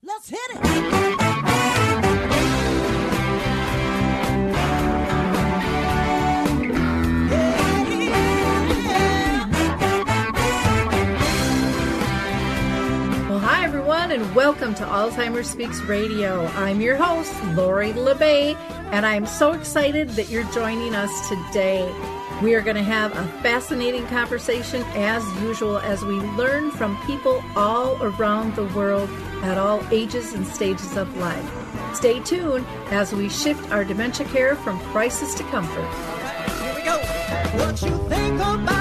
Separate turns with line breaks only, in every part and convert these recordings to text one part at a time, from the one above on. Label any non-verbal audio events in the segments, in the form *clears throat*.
Let's hit it.
Well, hi everyone, and welcome to Alzheimer's Speaks Radio. I'm your host, Lori La Bey, and I'm so excited that you're joining us today. We are going to have a fascinating conversation as usual as we learn from people all around the world at all ages and stages of life. Stay tuned as we shift our dementia care from crisis to comfort.
Here we go. What you think about,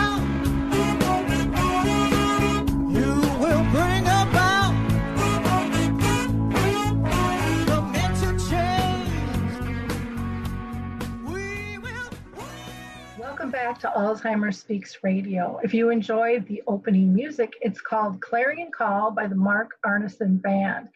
Welcome back to Alzheimer's Speaks Radio. If you enjoyed the opening music, it's called Clarion Call by the Mark Arneson Band,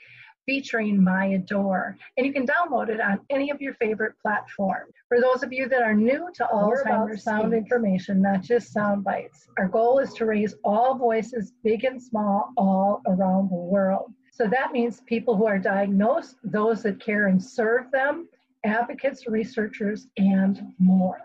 featuring Maya Dore. And you can download it on any of your favorite platforms. For those of you that are new to Alzheimer's sound information, not just sound bites, our goal is to raise all voices, big and small, all around the world. So that means people who are diagnosed, those that care and serve them, advocates, researchers, and more.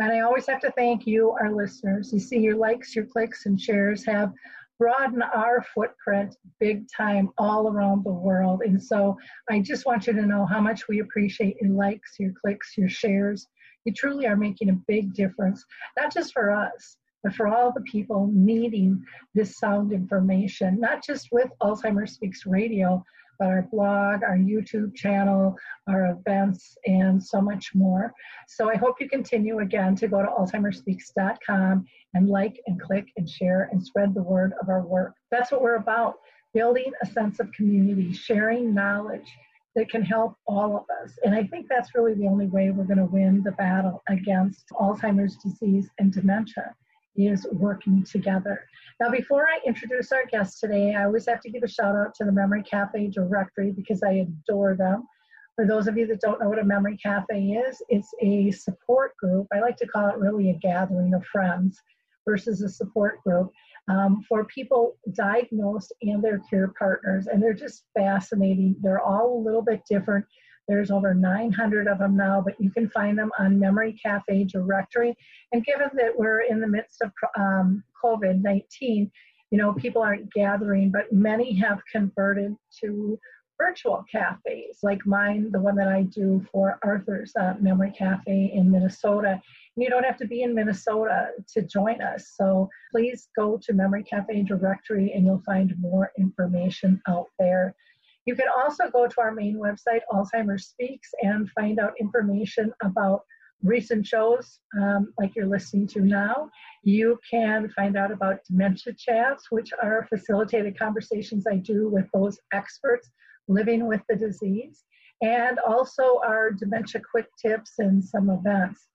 And I always have to thank you, our listeners. You see, your likes, your clicks, and shares have broadened our footprint big time all around the world. And so I just want you to know how much we appreciate your likes, your clicks, your shares. You truly are making a big difference, not just for us, but for all the people needing this sound information, not just with Alzheimer's Speaks Radio, but our blog, our YouTube channel, our events, and so much more. So I hope you continue again to go to alzheimersspeaks.com and like and click and share and spread the word of our work. That's what we're about building a sense of community, sharing knowledge that can help all of us. And I think that's really the only way we're going to win the battle against Alzheimer's disease and dementia is working together. Now, before I introduce our guest today, I always have to give a shout out to the Memory Cafe directory because I adore them. For those of you that don't know what a Memory Cafe is, it's a support group. I like to call it really a gathering of friends versus a support group um, for people diagnosed and their care partners. And they're just fascinating. They're all a little bit different. There's over 900 of them now, but you can find them on Memory Cafe directory. And given that we're in the midst of um, COVID 19, you know, people aren't gathering, but many have converted to virtual cafes like mine, the one that I do for Arthur's uh, Memory Cafe in Minnesota. You don't have to be in Minnesota to join us. So please go to Memory Cafe directory and you'll find more information out there. You can also go to our main website, Alzheimer's Speaks, and find out information about recent shows um, like you're listening to now. You can find out about dementia chats, which are facilitated conversations I do with those experts living with the disease, and also our dementia quick tips and some events.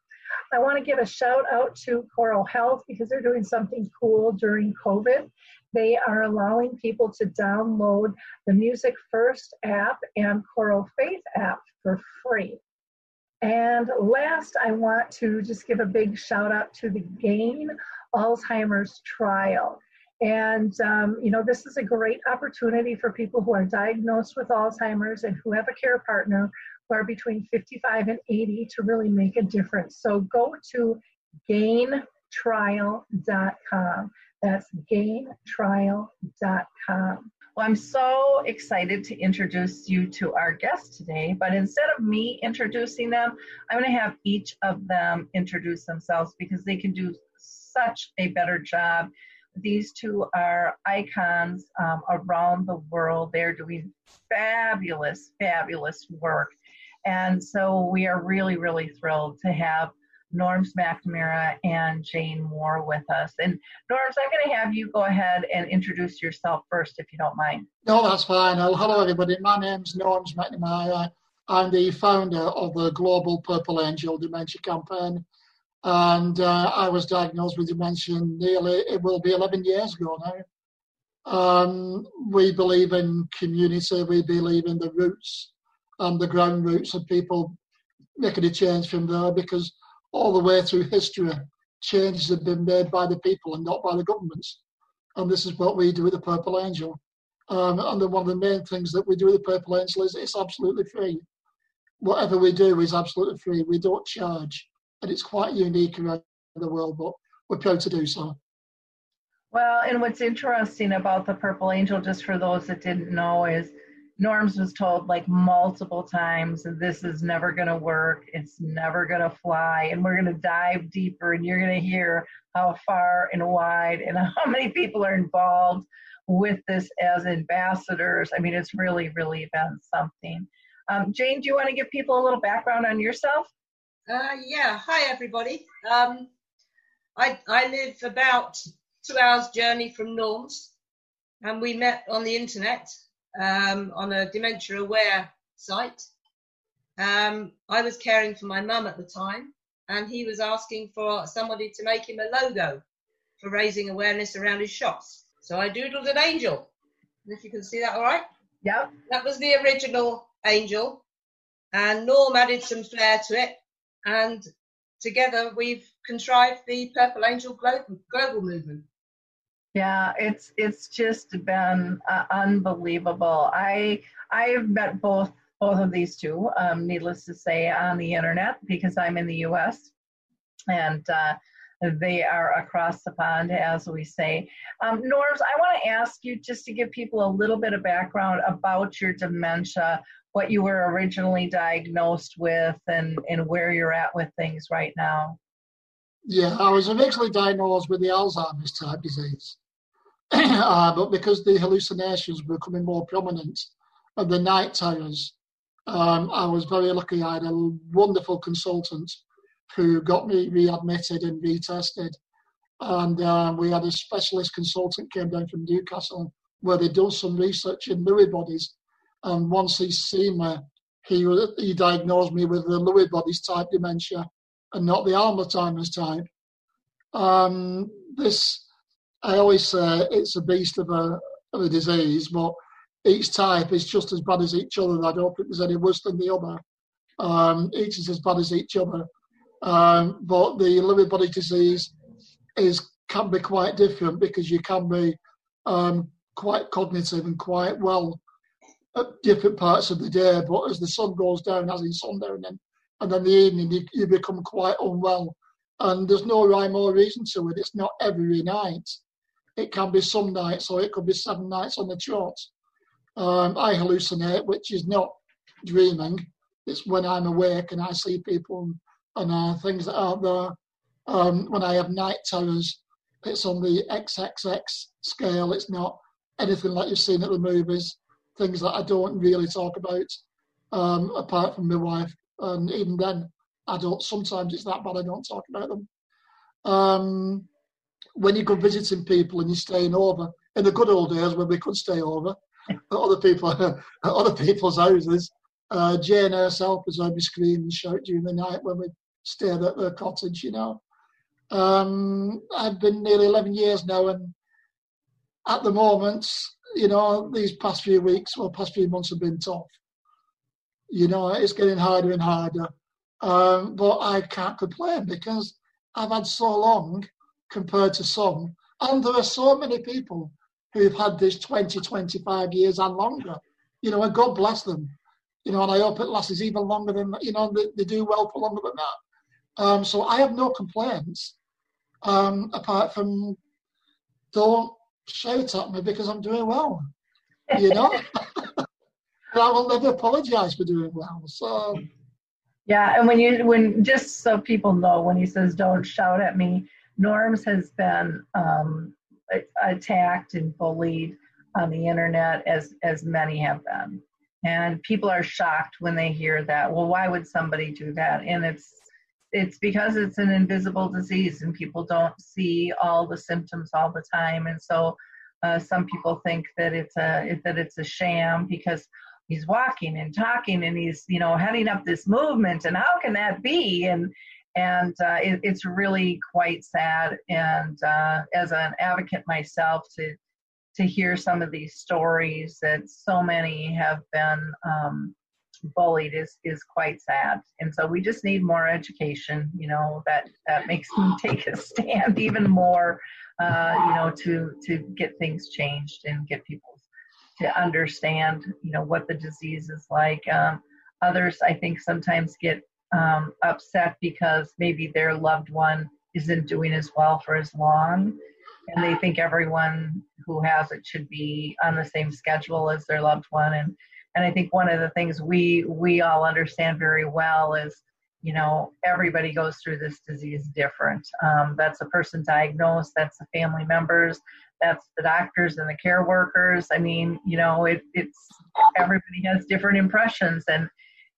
I want to give a shout out to Coral Health because they're doing something cool during COVID. They are allowing people to download the Music First app and Coral Faith app for free. And last, I want to just give a big shout out to the GAIN Alzheimer's trial. And, um, you know, this is a great opportunity for people who are diagnosed with Alzheimer's and who have a care partner who are between 55 and 80 to really make a difference. So go to gaintrial.com. That's gaintrial.com.
Well, I'm so excited to introduce you to our guest today, but instead of me introducing them, I'm going to have each of them introduce themselves because they can do such a better job. These two are icons um, around the world. They're doing fabulous, fabulous work. And so we are really, really thrilled to have Norms McNamara and Jane Moore with us. And Norms, I'm going to have you go ahead and introduce yourself first, if you don't mind.
No, that's fine. Well, hello, everybody. My name's Norms McNamara. I'm the founder of the Global Purple Angel Dementia Campaign. And uh, I was diagnosed with dementia nearly, it will be 11 years ago now. Um, we believe in community, we believe in the roots and the ground roots of people making a change from there because all the way through history, changes have been made by the people and not by the governments. And this is what we do with the Purple Angel. Um, and then one of the main things that we do with the Purple Angel is it's absolutely free. Whatever we do is absolutely free. We don't charge, and it's quite unique around the world, but we're proud to do so.
Well, and what's interesting about the Purple Angel, just for those that didn't know, is Norms was told like multiple times, this is never going to work. It's never going to fly. And we're going to dive deeper, and you're going to hear how far and wide and *laughs* how many people are involved with this as ambassadors. I mean, it's really, really been something. Um, Jane, do you want to give people a little background on yourself?
Uh, yeah. Hi, everybody. Um, I, I live about two hours journey from Norms, and we met on the internet um, on a dementia aware site. Um, I was caring for my mum at the time, and he was asking for somebody to make him a logo for raising awareness around his shops. So I doodled an angel. If you can see that all right.
Yep.
That was the original angel. And Norm added some flair to it. And together we've contrived the Purple Angel Global, global movement.
Yeah, it's it's just been uh, unbelievable. I I've met both both of these two, um, needless to say, on the internet because I'm in the U.S. and uh, they are across the pond, as we say. Um, Norms, I want to ask you just to give people a little bit of background about your dementia, what you were originally diagnosed with, and and where you're at with things right now.
Yeah, I was eventually diagnosed with the Alzheimer's type disease. *clears throat* uh, but because the hallucinations were becoming more prominent and the night terrors, um, I was very lucky. I had a wonderful consultant who got me readmitted and retested. And um, we had a specialist consultant came down from Newcastle where they'd done some research in Lewy bodies. And once he's seen me, he, he diagnosed me with the Lewy bodies type dementia and not the Alzheimer's type. Um, this, I always say, it's a beast of a, of a disease, but each type is just as bad as each other. I don't think there's any worse than the other. Um, each is as bad as each other. Um, but the Lewy body disease is can be quite different because you can be um, quite cognitive and quite well at different parts of the day. But as the sun goes down, as in sundown, and, then the evening, you, you become quite unwell. And there's no rhyme or reason to it. It's not every night. It can be some nights, or it could be seven nights on the trot. Um, I hallucinate, which is not dreaming. It's when I'm awake and I see people and uh, things that aren't there. Um, when I have night terrors, it's on the XXX scale. It's not anything like you've seen at the movies. Things that I don't really talk about, um, apart from my wife. And even then, don't. Sometimes it's that bad. I don't talk about them. Um, when you go visiting people and you're staying over, in the good old days when we could stay over at other people, *laughs* at other people's houses, uh, Jane herself was on the screen and shout during the night when we stayed at the cottage, you know. Um, I've been nearly 11 years now, and at the moment, you know, these past few weeks or past few months have been tough. You know, it's getting harder and harder. Um, but I can't complain because I've had so long compared to some. And there are so many people who've had this 20, 25 years and longer. You know, and God bless them. You know, and I hope it lasts even longer than, you know, they, they do well for longer than that. Um, so I have no complaints um, apart from don't shout at me because I'm doing well. You know? *laughs* *laughs* I will never apologize for doing well. So
yeah, and when you when just so people know when he says don't shout at me, Norms has been um, attacked and bullied on the internet as as many have been, and people are shocked when they hear that. Well, why would somebody do that? And it's it's because it's an invisible disease and people don't see all the symptoms all the time, and so uh, some people think that it's a that it's a sham because he's walking and talking and he's you know heading up this movement and how can that be? And and uh, it, it's really quite sad. And uh, as an advocate myself to to hear some of these stories that so many have been um, bullied is is quite sad. And so we just need more education you know that that makes me *laughs* take a stand even more uh, you know to to get things changed and get people's to understand, you know, what the disease is like. Um, others, I think, sometimes get um, upset because maybe their loved one isn't doing as well for as long, and they think everyone who has it should be on the same schedule as their loved one. And and I think one of the things we we all understand very well is you know everybody goes through this disease different um, that's a person diagnosed that's the family members that's the doctors and the care workers. I mean you know it, it's everybody has different impressions and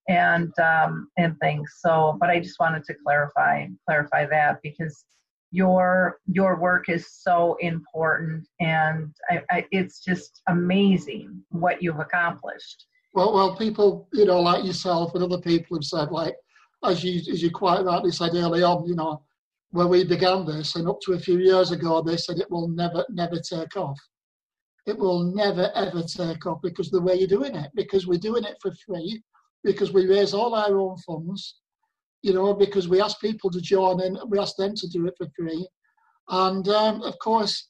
and um, and things. So but i just wanted to clarify clarify that because your your work is so important and I, I, it's just amazing what you've accomplished.
Well well people you know like yourself and other people have said like as you as you quite rightly said early on, you know, when we began this and up to a few years ago, they said it will never, never take off. It will never, ever take off because the way you're doing it, because we're doing it for free, because we raise all our own funds, you know, because we ask people to join in, we ask them to do it for free. And um, of course,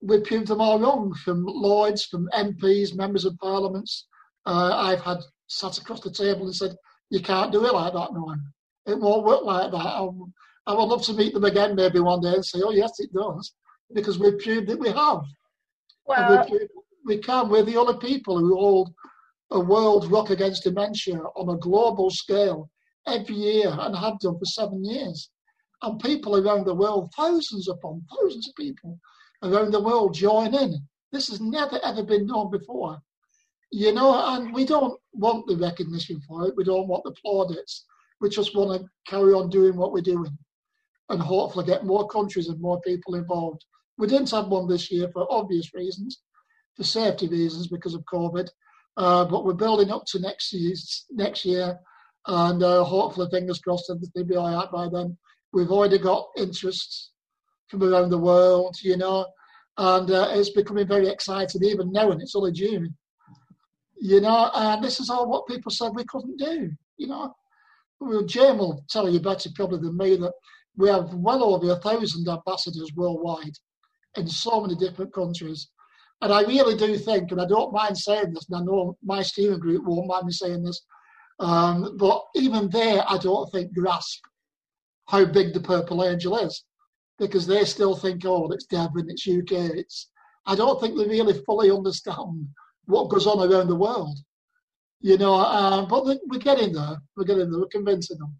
we proved them all wrong from Lloyds, from MPs, members of parliaments. Uh, I've had sat across the table and said, you can't do it like that, no one. It won't work like that. I, I would love to meet them again maybe one day and say, oh, yes, it does, because we've proved that we have.
Well,
we, we can. We're the only people who hold a world rock against dementia on a global scale every year and have done for seven years. And people around the world, thousands upon thousands of people around the world join in. This has never ever been done before. You know, and we don't want the recognition for it. We don't want the plaudits. We just want to carry on doing what we're doing and hopefully get more countries and more people involved. We didn't have one this year for obvious reasons, for safety reasons because of COVID. Uh, but we're building up to next year, next year, and uh, hopefully, fingers crossed, everything will be all right by then. We've already got interests from around the world, you know, and uh, it's becoming very exciting even now, and it's only June. You know, and this is all what people said we couldn't do. You know, well, Jim will tell you better probably than me that we have well over a thousand ambassadors worldwide in so many different countries. And I really do think, and I don't mind saying this, and I know my steering group won't mind me saying this, um, but even they, I don't think, grasp how big the Purple Angel is because they still think, oh, it's Devon, it's UK. It's, I don't think they really fully understand what goes on around the world. You know, uh, but we're getting there. We're getting there. We're convincing them.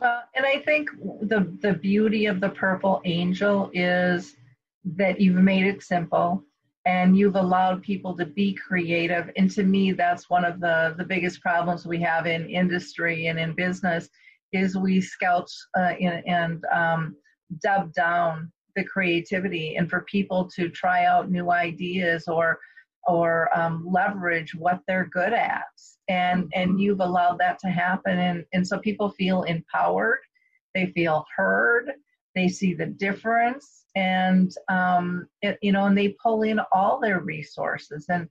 Well, and I think the the beauty of the Purple Angel is that you've made it simple and you've allowed people to be creative. And to me, that's one of the the biggest problems we have in industry and in business is we scout uh, in, and um, dub down the creativity and for people to try out new ideas or or um, leverage what they're good at and and mm-hmm. you've allowed that to happen. And and so people feel empowered. They feel heard. They see the difference. And um, it, you know and they pull in all their resources. And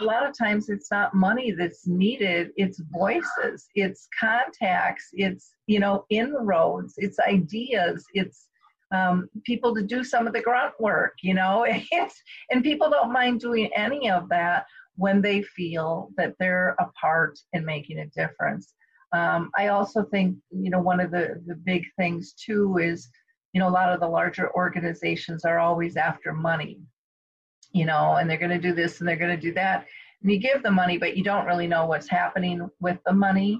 a lot of times it's not money that's needed. It's voices. It's contacts. It's you know inroads. It's ideas. It's um, people to do some of the grunt work, you know, *laughs* it's, and people don't mind doing any of that when they feel that they're a part in making a difference. Um, I also think, you know, one of the, the big things too is, you know, a lot of the larger organizations are always after money, you know, and they're going to do this and they're going to do that. And you give the money, but you don't really know what's happening with the money.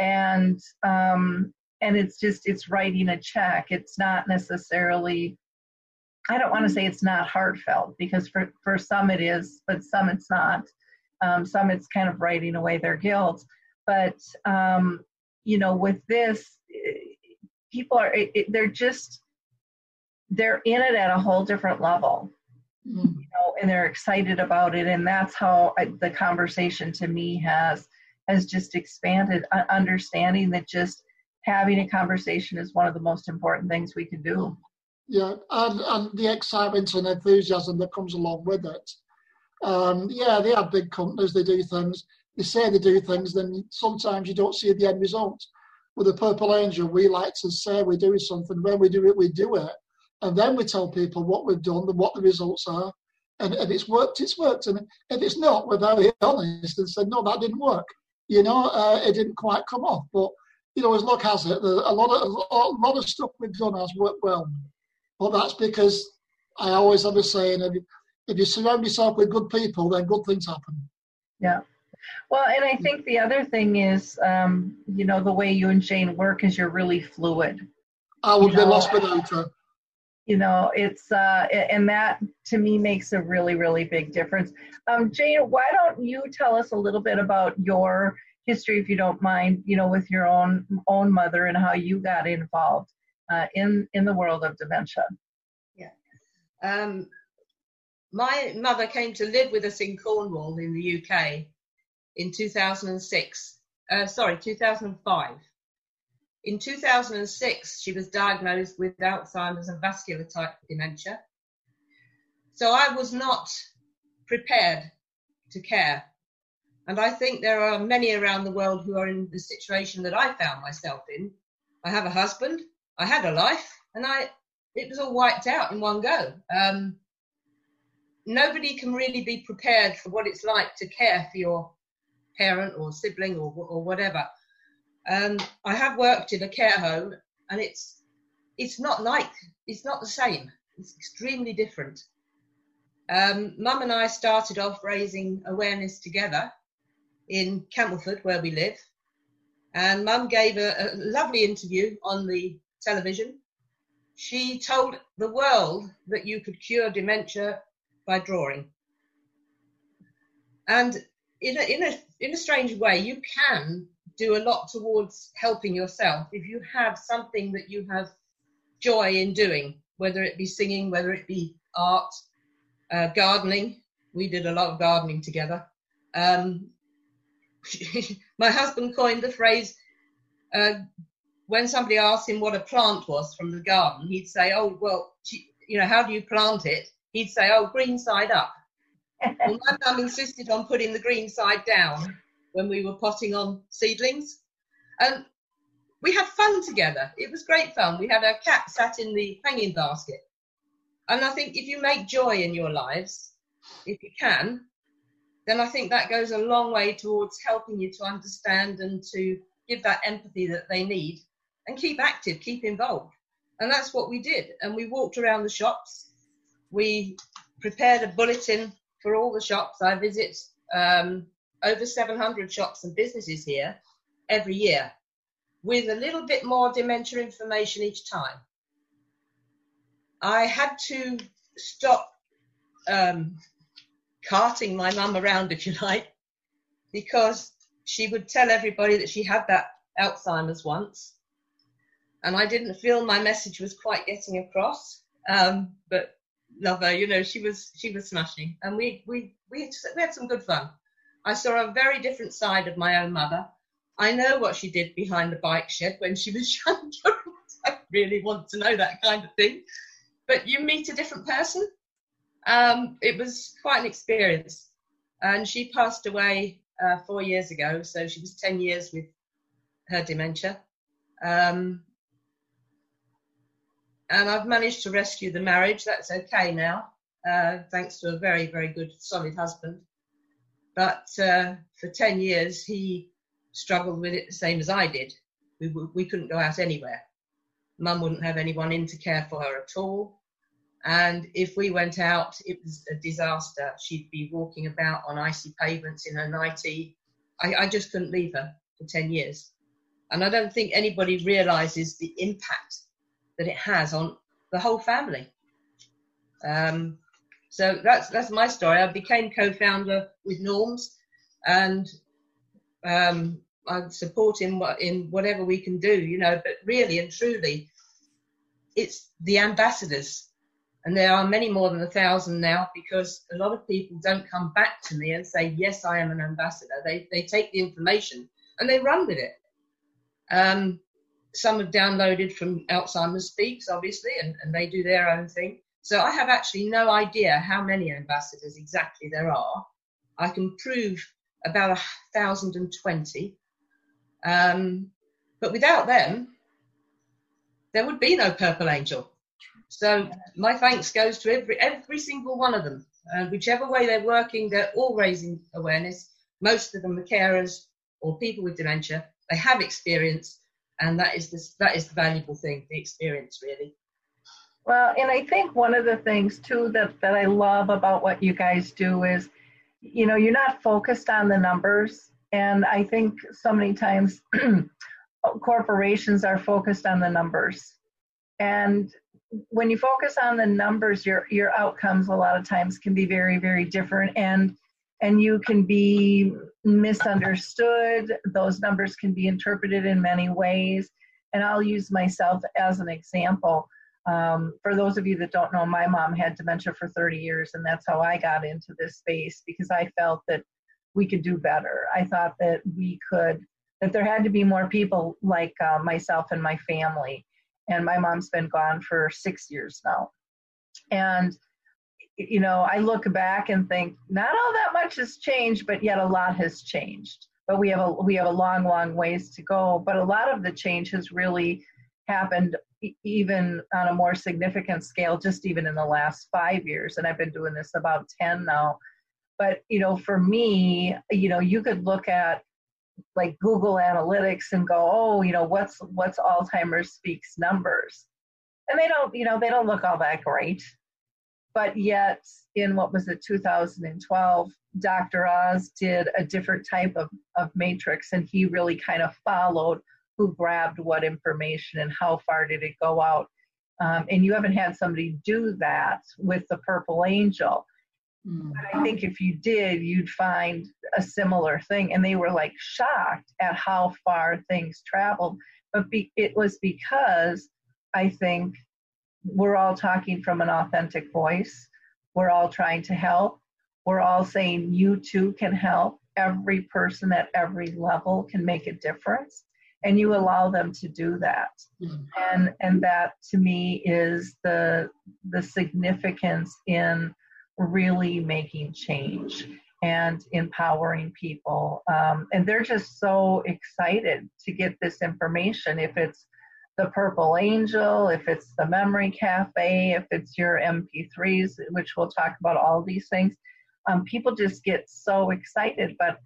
And um, and it's just it's writing a check it's not necessarily i don't want to say it's not heartfelt because for for some it is but some it's not um, some it's kind of writing away their guilt but um, you know with this people are it, they're just they're in it at a whole different level mm-hmm. you know and they're excited about it and that's how I, the conversation to me has has just expanded understanding that just having a conversation is one of the most important things we can do.
Yeah, and, and the excitement and enthusiasm that comes along with it. Um, yeah, they are big companies, they do things, they say they do things, then sometimes you don't see the end result. With the Purple Angel, we like to say we do something, when we do it, we do it. And then we tell people what we've done and what the results are. And if it's worked, it's worked. And if it's not, we're very honest and said, no, that didn't work. You know, uh, it didn't quite come off. But, you know, as luck has it, a lot of, a lot of stuff we've done has worked well. But that's because I always have a saying, if you, if you surround yourself with good people, then good things happen.
Yeah. Well, and I think the other thing is, um, you know, the way you and Jane work is you're really fluid.
I would you be lost without her.
You know, it's uh, and that to me makes a really, really big difference. Um, Jane, why don't you tell us a little bit about your history, if you don't mind, you know, with your own own mother and how you got involved uh, in in the world of dementia.
Yeah. Um, my mother came to live with us in Cornwall in the UK in 2006. Uh, sorry, 2005. In 2006, she was diagnosed with Alzheimer's and vascular type dementia. So I was not prepared to care. And I think there are many around the world who are in the situation that I found myself in. I have a husband, I had a life, and I it was all wiped out in one go. Um, nobody can really be prepared for what it's like to care for your parent or sibling or, or whatever. Um, I have worked in a care home, and it's it's not like it's not the same. It's extremely different. Um, Mum and I started off raising awareness together in Camelford, where we live, and Mum gave a, a lovely interview on the television. She told the world that you could cure dementia by drawing. And in a, in a, in a strange way, you can do a lot towards helping yourself if you have something that you have joy in doing, whether it be singing, whether it be art, uh, gardening. We did a lot of gardening together. Um, *laughs* my husband coined the phrase uh, when somebody asked him what a plant was from the garden, he'd say, "Oh, well, you know, how do you plant it?" He'd say, "Oh, green side up." *laughs* well, my mum insisted on putting the green side down when we were potting on seedlings. And we had fun together. It was great fun. We had our cat sat in the hanging basket. And I think if you make joy in your lives, if you can, then I think that goes a long way towards helping you to understand and to give that empathy that they need and keep active, keep involved. And that's what we did. And we walked around the shops. We prepared a bulletin for all the shops. I visit um, over 700 shops and businesses here every year with a little bit more dementia information each time. I had to stop um, carting my mum around, if you like, because she would tell everybody that she had that Alzheimer's once. And I didn't feel my message was quite getting across. Um, but love her. You know, she was she was smashing, and we we we had, we had some good fun. I saw a very different side of my own mother. I know what she did behind the bike shed when she was *laughs* younger. I really want to know that kind of thing. But you meet a different person. Um, it was quite an experience. And she passed away uh, four years ago, so she was 10 years with her dementia. Um, and I've managed to rescue the marriage. That's okay now, uh, thanks to a very, very good, solid husband. But uh, for 10 years, he struggled with it the same as I did. We, we couldn't go out anywhere. Mum wouldn't have anyone in to care for her at all. And if we went out, it was a disaster. She'd be walking about on icy pavements in her nightie. I, I just couldn't leave her for 10 years. And I don't think anybody realizes the impact that it has on the whole family. Um, so that's that's my story. I became co-founder with Norms, and um, I support him in whatever we can do, you know. But really and truly, it's the ambassadors, and there are many more than a thousand now because a lot of people don't come back to me and say, "Yes, I am an ambassador." They they take the information and they run with it. Um, some have downloaded from Alzheimer's Speaks, obviously, and, and they do their own thing. So I have actually no idea how many ambassadors exactly there are. I can prove about a thousand and twenty. Um, but without them, there would be no Purple Angel. So my thanks goes to every every single one of them And whichever way they're working, they're all raising awareness. Most of them are carers or people with dementia. They have experience, and that is the, that is the valuable thing, the experience, really.
Well, and I think one of the things too that, that I love about what you guys do is, you know, you're not focused on the numbers. And I think so many times *clears throat* corporations are focused on the numbers. And when you focus on the numbers, your your outcomes a lot of times can be very, very different and and you can be misunderstood. Those numbers can be interpreted in many ways. And I'll use myself as an example. Um, for those of you that don't know, my mom had dementia for 30 years, and that's how I got into this space because I felt that we could do better. I thought that we could, that there had to be more people like uh, myself and my family. And my mom's been gone for six years now. And, you know, I look back and think not all that much has changed, but yet a lot has changed. But we have a we have a long, long ways to go. But a lot of the change has really happened even on a more significant scale, just even in the last five years. And I've been doing this about 10 now. But, you know, for me, you know, you could look at like Google Analytics and go, oh, you know, what's what's Alzheimer's speaks numbers. And they don't, you know, they don't look all that great. But yet in what was it, 2012, Dr. Oz did a different type of, of matrix and he really kind of followed who grabbed what information and how far did it go out. Um, and you haven't had somebody do that with the Purple Angel. Mm. But I think if you did, you'd find a similar thing. And they were like shocked at how far things traveled. But be, it was because I think we're all talking from an authentic voice. We're all trying to help. We're all saying you too can help. Every person at every level can make a difference and you allow them to do that mm-hmm. and and that to me is the the significance in really making change and empowering people um, and they're just so excited to get this information if it's the purple angel if it's the memory cafe if it's your mp3s which we'll talk about all these things um, people just get so excited but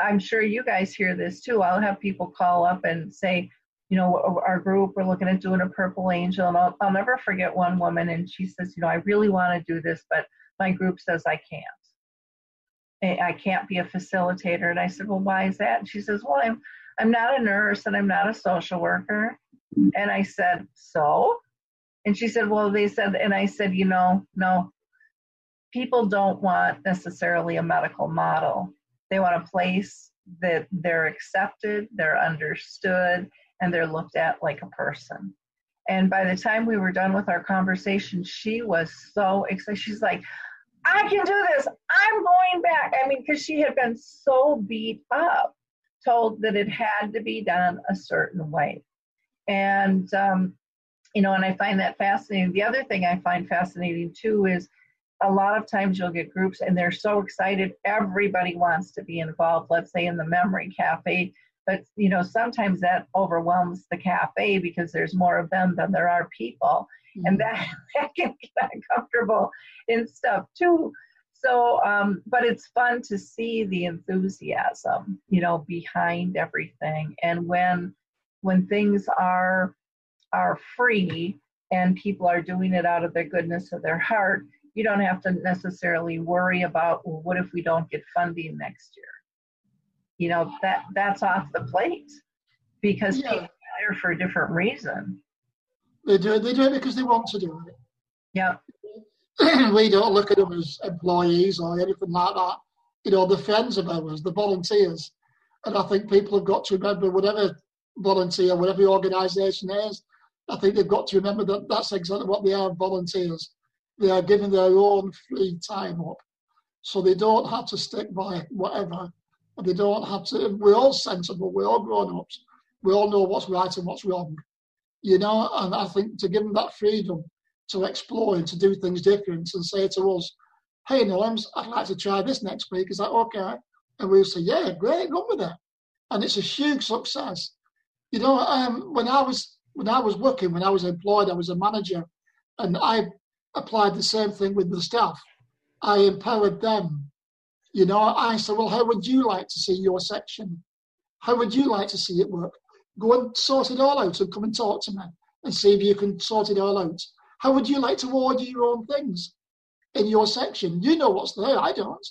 I'm sure you guys hear this too. I'll have people call up and say, you know, our group, we're looking at doing a purple angel. And I'll, I'll never forget one woman, and she says, you know, I really want to do this, but my group says I can't. I can't be a facilitator. And I said, well, why is that? And she says, well, I'm, I'm not a nurse and I'm not a social worker. And I said, so? And she said, well, they said, and I said, you know, no, people don't want necessarily a medical model. They want a place that they're accepted, they're understood, and they're looked at like a person. And by the time we were done with our conversation, she was so excited. She's like, I can do this. I'm going back. I mean, because she had been so beat up, told that it had to be done a certain way. And, um, you know, and I find that fascinating. The other thing I find fascinating too is a lot of times you'll get groups and they're so excited everybody wants to be involved let's say in the memory cafe but you know sometimes that overwhelms the cafe because there's more of them than there are people mm-hmm. and that, *laughs* that can get uncomfortable in stuff too so um, but it's fun to see the enthusiasm you know behind everything and when when things are are free and people are doing it out of the goodness of their heart you don't have to necessarily worry about well, what if we don't get funding next year? You know that that's off the plate because yeah. people are there for a different reason.
They do it they do it because they want to do it.
Yeah. *clears throat*
We don't look at them as employees or anything like that. You know the friends of ours the volunteers. And i think people have got to remember whatever volunteer whatever organization is i think they've got to remember that that's exactly what they are volunteers they are giving their own free time up. So they don't have to stick by whatever. They don't have to, we're all sensible, we're all grown ups. We all know what's right and what's wrong. You know, and I think to give them that freedom to explore and to do things different and say to us, hey, Norms, I'd like to try this next week. Is that okay? And we'll say, yeah, great, go with it. And it's a huge success. You know, um, when I was when I was working, when I was employed, I was a manager, and I applied the same thing with the staff. I empowered them. You know, I said, well, how would you like to see your section? How would you like to see it work? Go and sort it all out and come and talk to me and see if you can sort it all out. How would you like to order your own things in your section? You know what's there, I don't.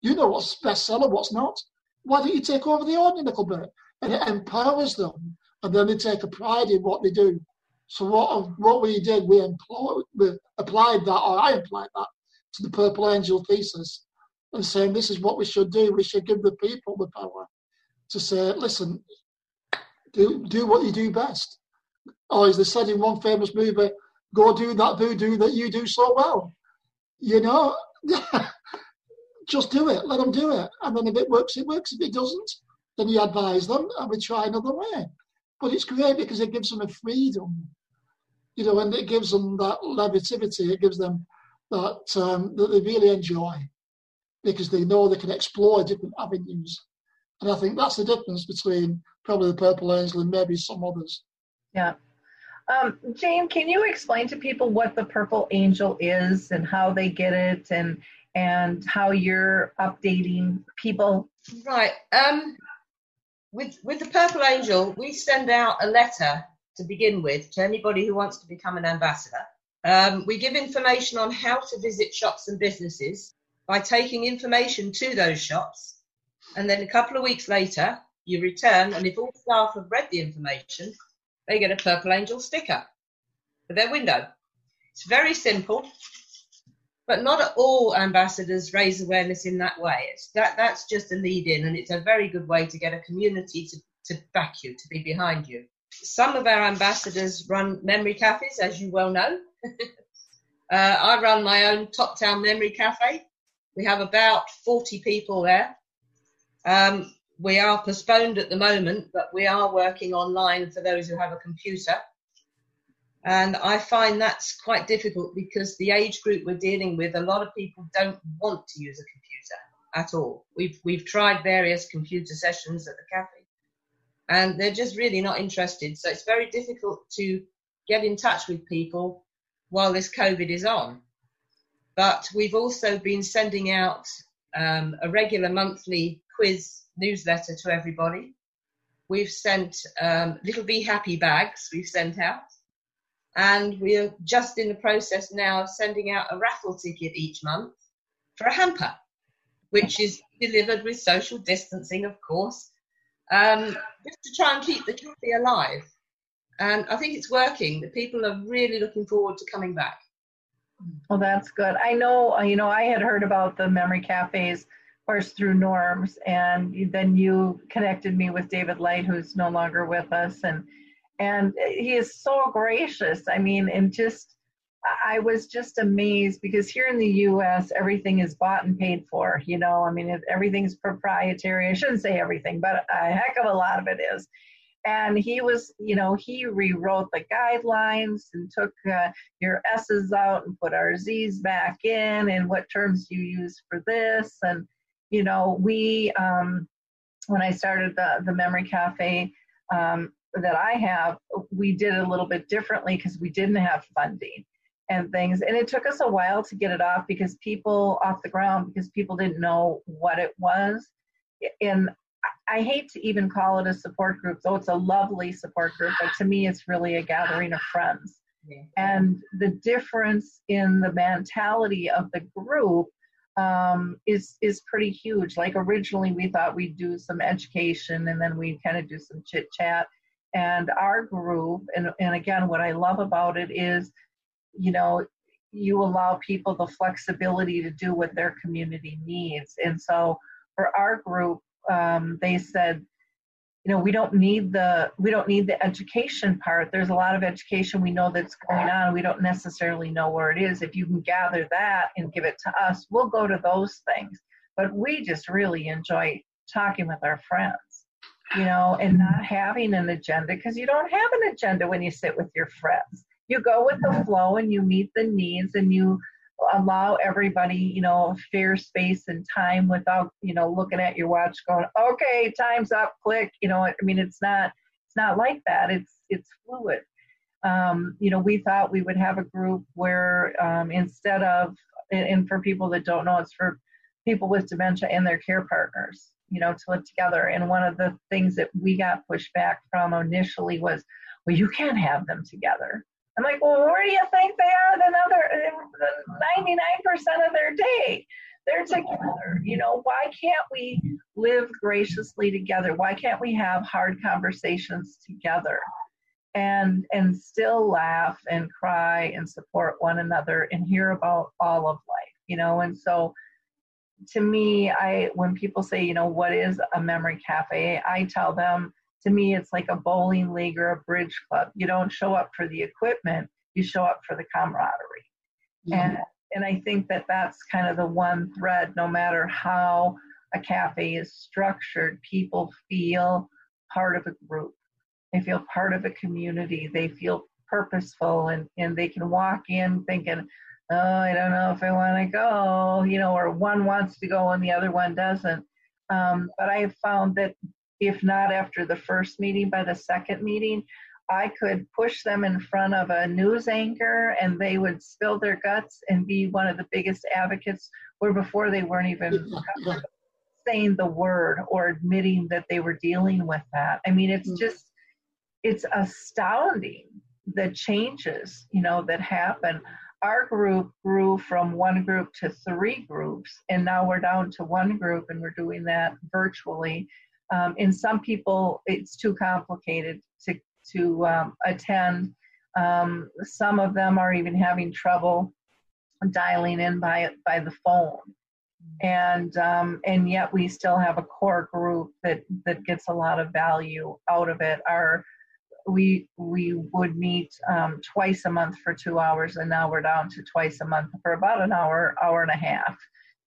You know what's bestseller, what's not. Why don't you take over the order a little bit? And it empowers them, and then they take a pride in what they do. So what what we did, we employed, we applied that, or I applied that to the Purple Angel thesis, and saying this is what we should do. We should give the people the power to say, listen, do do what you do best. Or as they said in one famous movie, go do that voodoo that you do so well. You know, *laughs* just do it. Let them do it. And then if it works, it works. If it doesn't, then you advise them and we try another way. But it's great because it gives them a freedom, you know, and it gives them that levity. It gives them that um, that they really enjoy because they know they can explore different avenues. And I think that's the difference between probably the Purple Angel and maybe some others.
Yeah. Um, Jane, can you explain to people what the Purple Angel is and how they get it and and how you're updating people?
Right. Um, with with the Purple Angel, we send out a letter to begin with to anybody who wants to become an ambassador. Um, we give information on how to visit shops and businesses by taking information to those shops, and then a couple of weeks later, you return, and if all staff have read the information, they get a Purple Angel sticker for their window. It's very simple, but not all ambassadors raise awareness in that way. It's that that's just a lead in, and it's a very good way to get a community to, to back you, to be behind you. Some of our ambassadors run memory cafes, as you well know. *laughs* uh, I run my own Top Town Memory Cafe. We have about 40 people there. Um, we are postponed at the moment, but we are working online for those who have a computer. And I find that's quite difficult because the age group we're dealing with, a lot of people don't want to use a computer at all. We've, we've tried various computer sessions at the cafe and they're just really not interested. So it's very difficult to get in touch with people while this COVID is on. But we've also been sending out um, a regular monthly quiz newsletter to everybody. We've sent um, little Be Happy bags, we've sent out. And we're just in the process now of sending out a raffle ticket each month for a hamper, which is delivered with social distancing, of course, um, just to try and keep the cafe alive. And I think it's working. The people are really looking forward to coming back.
Well, that's good. I know, you know, I had heard about the memory cafes course through norms and then you connected me with david light who's no longer with us and and he is so gracious. I mean and just i was just amazed because here in the us everything is bought and paid for you know? I mean everything's proprietary i shouldn't say everything but a heck of a lot of it is. And he was you know he rewrote the guidelines and took uh, your s's out and put our z's back in and what terms you use for this? And you know, we, um, when I started the, the Memory Cafe um, that I have, we did it a little bit differently because we didn't have funding and things. And it took us a while to get it off because people off the ground because people didn't know what it was. And I hate to even call it a support group, though it's a lovely support group, but to me, it's really a gathering of friends. Yeah. And the difference in the mentality of the group um, is is pretty huge. Like originally, we thought we'd do some education and then we'd kind of do some chit chat. And our group, and and again, what I love about it is, you know, you allow people the flexibility to do what their community needs. And so for our group, um, they said, you know we don't need the we don't need the education part. There's a lot of education we know that's going on. We don't necessarily know where it is. If you can gather that and give it to us we'll go to those things. But we just really enjoy talking with our friends you know and not having an agenda because you don't have an agenda when you sit with your friends you go with the flow and you meet the needs and you allow everybody, you know, a fair space and time without, you know, looking at your watch going, okay, time's up, click. You know, I mean, it's not, it's not like that. It's, it's fluid. um, you know, we thought we would have a group where um, instead of, and for people that don't know, it's for people with dementia and their care partners, you know, to live together. And one of the things that we got pushed back from initially was, well, you can't have them together. I'm like, well, where do you think they are the other 99% of their day? They're together. You know, why can't we live graciously together? Why can't we have hard conversations together? and and still laugh and cry and support one another and hear about all of life you know and so to me i when people say you know what is a memory cafe i tell them to me it's like a bowling league or a bridge club. You don't show up for the equipment you show up for the camaraderie. And and i think that that's kind of the one thread no matter how a cafe is structured people feel part of a group. They feel part of a community. They feel purposeful and and they can walk in thinking oh i don't know if i want to go you know or one wants to go and the other one doesn't. Um, but i have found that if not after the first meeting by the second meeting i could push them in front of a news anchor and they would spill their guts and be one of the biggest advocates where before they weren't even *laughs* saying the word or admitting that they were dealing with that. I mean it's mm. just it's astounding the changes you know that happen our group grew from one group to three groups and now we're down to one group and we're doing that virtually. Um, and some people it's too complicated to to um, attend. Um, some of them are even having trouble dialing in by by the phone. And um, and yet we still have a core group that that gets a lot of value out of it. Our we we would meet um, twice a month for two hours, and now we're down to twice a month for about an hour, hour and a half,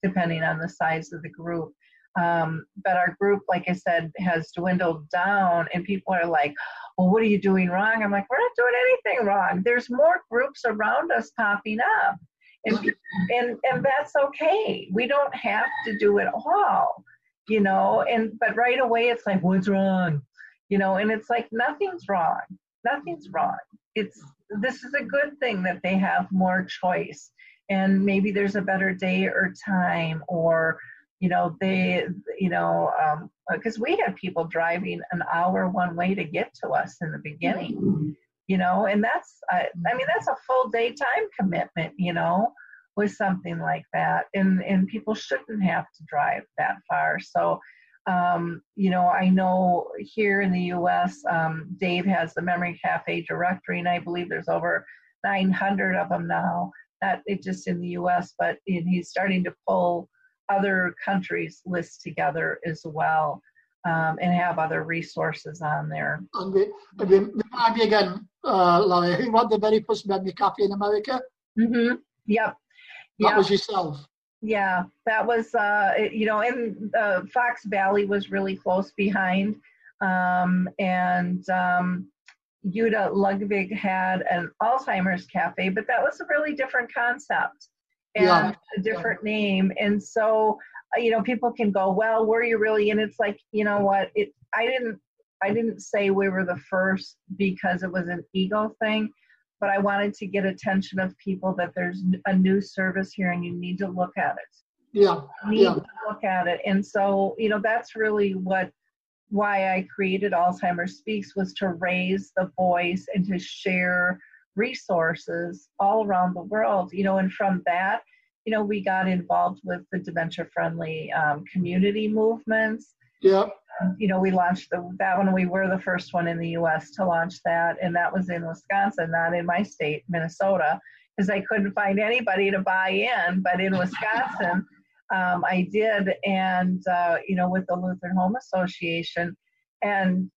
depending on the size of the group. Um, but our group, like I said, has dwindled down, and people are like, "Well, what are you doing wrong?" I'm like, "We're not doing anything wrong. There's more groups around us popping up, and and and that's okay. We don't have to do it all." you know and but right away it's like what's wrong you know and it's like nothing's wrong. Nothing's wrong. It's this is a good thing that they have more choice and maybe there's a better day or time or you know they you know because um, we had people driving an hour one way to get to us in the beginning you know and that's uh, i mean that's a full day time commitment you know with something like that. And and people shouldn't have to drive that far. So um, you know, I know here in the U.S., um, Dave has the Memory Cafe directory, and I believe there's over 900 of them now. Not just in the U.S., but in, he's starting to pull other countries' lists together as well, um, and have other resources on there.
And the, remind me again, uh, Larry, who the very first Memory Cafe in America?
Mm-hmm. Yep.
That yep. was yourself.
Yeah, that was, uh, you know, and uh, Fox Valley was really close behind. Um, and um, Jytte Lokvig had an Alzheimer's cafe, but that was a really different concept and yeah. a different yeah. name. And so, uh, you know, people can go, well, were you really? And it's like, you know what? It, I didn't, I didn't say we were the first because it was an ego thing but I wanted to get attention of people that there's a new service here and you need to look at it.
Yeah.
You need yeah. to look at it. And so, you know, that's really what why I created Alzheimer's Speaks was to raise the voice and to share resources all around the world. You know, and from that, you know, we got involved with the dementia friendly um, community movements.
Yeah
you know, we launched the, that one. We were the first one in the U.S. to launch that, and that was in Wisconsin, not in my state, Minnesota, because I couldn't find anybody to buy in. But in Wisconsin, um, I did, and uh, you know, with the Lutheran Home Association, and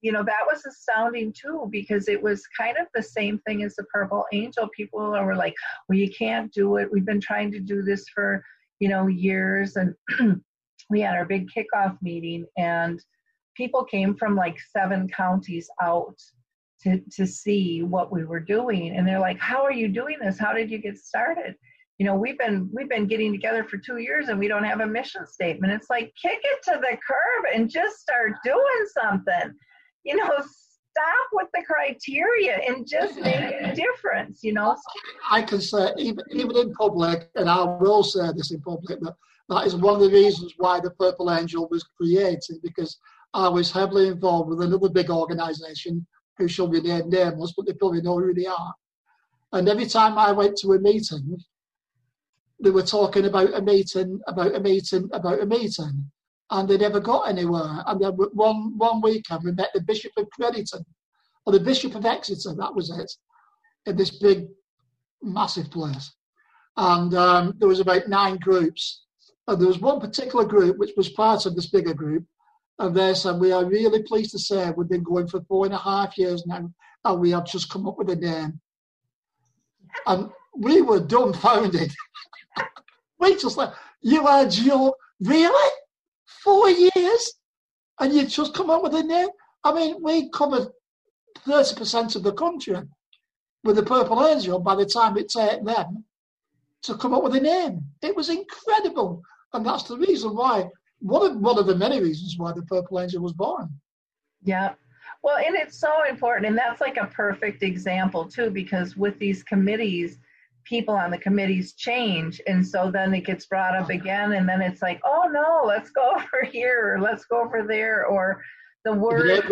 you know that was astounding too because it was kind of the same thing as the Purple Angel. People were like, "Well, you can't do it. We've been trying to do this for." you know years and *clears throat* we had our big kickoff meeting and people came from like seven counties out to, to see what we were doing. And they're like how are you doing this? How did you get started? You know we've been we've been getting together for two years and we don't have a mission statement. It's like kick it to the curb and just start doing something. You know stop with the criteria and just make a difference, you know?
I can say, even, even in public, and I will say this in public, that that is one of the reasons why the Purple Angel was created, because I was heavily involved with another big organisation who shall be named nameless, but they probably know who they are. And every time I went to a meeting, they were talking about a meeting, about a meeting, about a meeting and they never got anywhere. And then one one weekend we met the Bishop of Crediton, or the Bishop of Exeter, that was it, in this big, massive place. And um, there was about nine groups. And there was one particular group which was part of this bigger group. And they said, we are really pleased to say we've been going for four and a half years now, and we have just come up with a name. And we were dumbfounded. *laughs* we just like, you are joking, really? four years and you just come up with a name. I mean, we covered 30% of the country with the Purple Angel by the time it took them to come up with a name. It was incredible. And that's the reason why, one of, one of the many reasons why the Purple Angel was born.
Yeah. Well, and it's so important. And that's like a perfect example, too, because with these committees, people on the committees change and so then it gets brought up oh, again and then it's like oh no let's go *laughs* over here or let's go over there or the word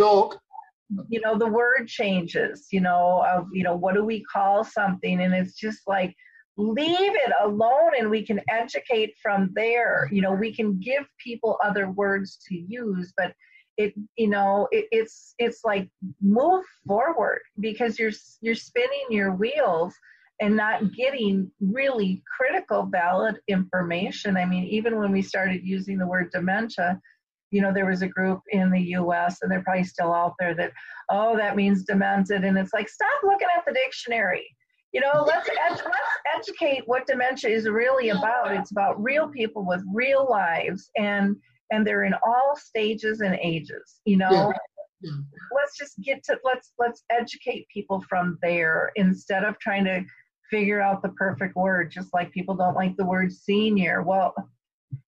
you know the word changes you know of you know what do we call something and it's just like leave it alone and we can educate from there you know we can give people other words to use but it you know it, it's it's like move forward because you're you're spinning your wheels and not getting really critical, valid information. I mean, even when we started using the word dementia, you know, there was a group in the US, and they're probably still out there that, oh, that means demented. And it's like, stop looking at the dictionary. You know, let's, ed- let's educate what dementia is really about. It's about real people with real lives, and and they're in all stages and ages. You know, yeah. Yeah. let's just get to let's let's educate people from there instead of trying to figure out the perfect word, just like people don't like the word senior. Well,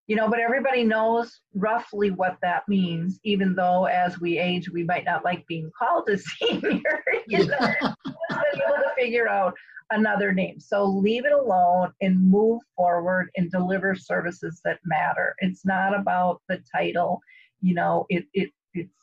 you know, but everybody knows roughly what that means, even though as we age, we might not like being called a *laughs* senior. you know, able to figure out another name. So leave it alone and move forward and deliver services that matter. It's not about the title. You know, it it it's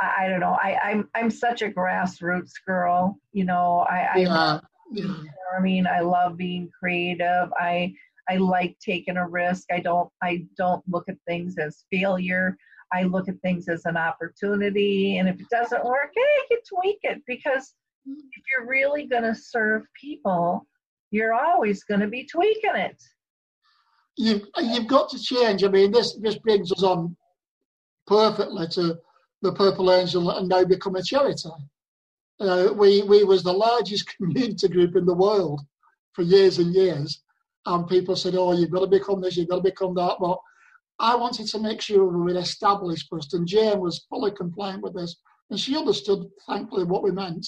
I, I don't know. I, I'm I'm such a grassroots girl. You know, I, I yeah. I mean, I love being creative. I I like taking a risk. I don't I don't look at things as failure. I look at things as an opportunity. And if it doesn't work, hey, you tweak it because if you're really going to serve people, you're always going to be tweaking it.
You've you've got to change. I mean, this this brings us on perfectly to the Purple Angel and now become a charity. Uh, we we was the largest *laughs* community group in the world for years and years, and people said, "Oh, you've got to become this, you've got to become that." But I wanted to make sure we were established first, and Jane was fully compliant with this, and she understood, thankfully, what we meant.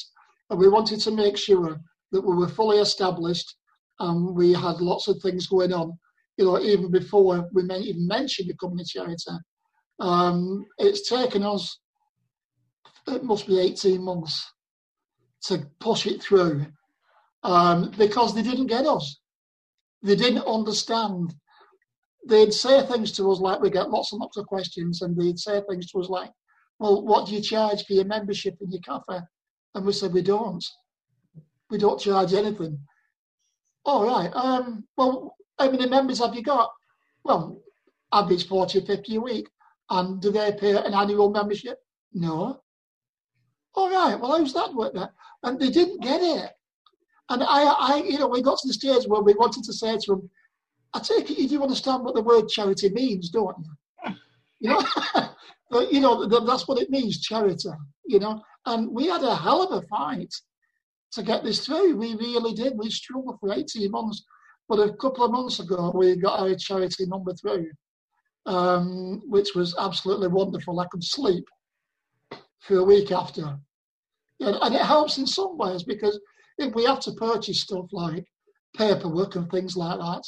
And we wanted to make sure that we were fully established, and we had lots of things going on. You know, even before we may even mentioned becoming a charity, um, it's taken us. It must be 18 months to push it through um, because they didn't get us. They didn't understand. They'd say things to us like, we get lots and lots of questions, and they'd say things to us like, well, what do you charge for your membership in your cafe? And we said, we don't. We don't charge anything. All right. Um, well, how many members have you got? Well, average 40 or 50 a week. And do they pay an annual membership? No. All right. Well, how's that work? then? and they didn't get it. And I, I, you know, we got to the stage where we wanted to say to them, I take it you do understand what the word charity means, don't you? You know, *laughs* but you know that's what it means, charity. You know, and we had a hell of a fight to get this through. We really did. We struggled for 18 months, but a couple of months ago we got our charity number through, um, which was absolutely wonderful. I could sleep for a week after and, and it helps in some ways because if we have to purchase stuff like paperwork and things like that,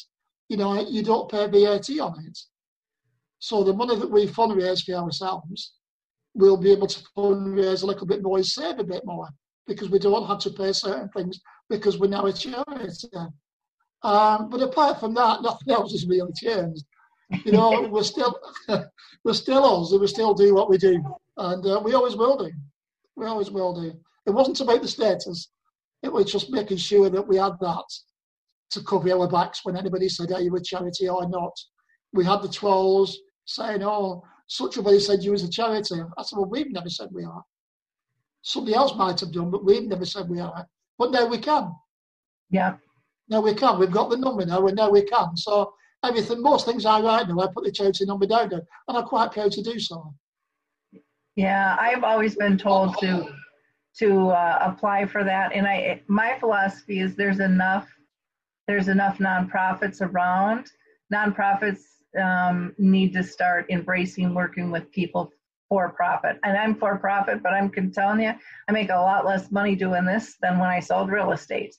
you know, you don't pay VAT on it. So the money that we fundraise for ourselves, we'll be able to fundraise a little bit more and save a bit more because we don't have to pay certain things because we're now a charity. Um, but apart from that, nothing else has really changed. You know, *laughs* we're still *laughs* we're still us, and we still do what we do, and uh, we always will do. We always will do. It wasn't about the status; it was just making sure that we had that to cover our backs when anybody said, "Are you a charity or not?" We had the trolls saying, "Oh, such a way said you was a charity." I said, "Well, we've never said we are. Somebody else might have done, but we've never said we are. But now we can.
Yeah.
Now we can. We've got the number now, and now we can. So everything, most things I write now, I put the charity number down there, and I'm quite proud to do so.
Yeah, I've always been told to to uh, apply for that, and I my philosophy is there's enough there's enough nonprofits around. Nonprofits um, need to start embracing working with people for profit, and I'm for profit, but I'm telling you, I make a lot less money doing this than when I sold real estate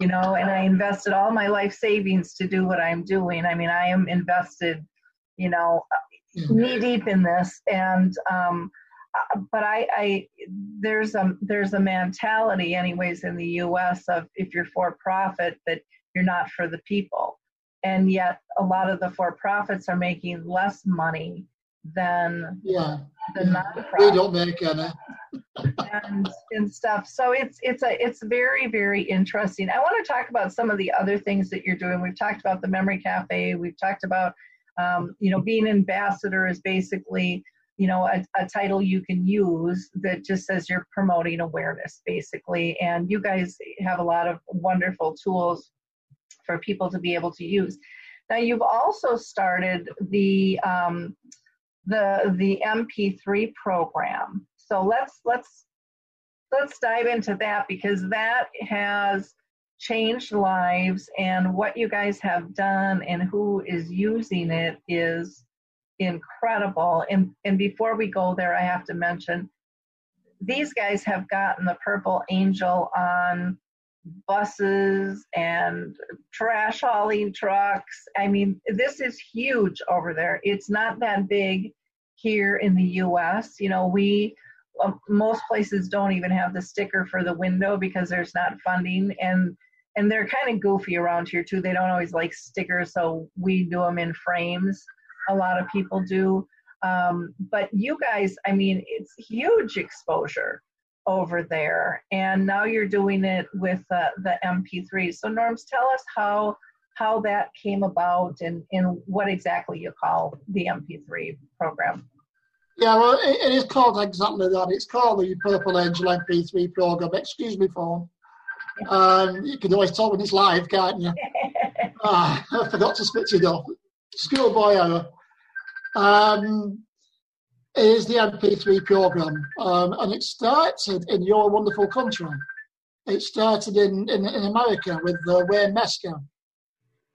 you know, and I invested all my life savings to do what I'm doing. I mean, I am invested, you know, mm-hmm. knee deep in this, and um, uh, but I, I there's a there's a mentality, anyways, in the U.S. of if you're for profit that you're not for the people, and yet a lot of the for profits are making less money than
yeah.
the nonprofit.
We don't make any.
and and stuff. So it's it's a it's very very interesting. I want to talk about some of the other things that you're doing. We've talked about the Memory Cafe. We've talked about um, you know being ambassador is basically you know a, a title you can use that just says you're promoting awareness basically. And you guys have a lot of wonderful tools for people to be able to use. Now you've also started the um, the the MP3 program. So let's let's let's dive into that because that has changed lives and what you guys have done and who is using it is incredible. And and before we go there, I have to mention these guys have gotten the Purple Angel on buses and trash hauling trucks. I mean, this is huge over there. It's not that big here in the US. You know, we um, most places don't even have the sticker for the window because there's not funding and and they're kind of goofy around here too. They don't always like stickers, so we do them in frames. A lot of people do. Um, but you guys, I mean, it's huge exposure over there. And now you're doing it with uh, the mp3 so norms tell us how how that came about and, and what exactly you call the mp3 program.
Yeah well it, it is called exactly that. It's called the purple angel mp3 program. Excuse me phone um, you can always tell when it's live can't you? *laughs* Ah, i forgot to switch it off. Schoolboy error. Um, is the MP3 program, um, and it started in your wonderful country. It started in, in, in America with uh, Wayne Mesker,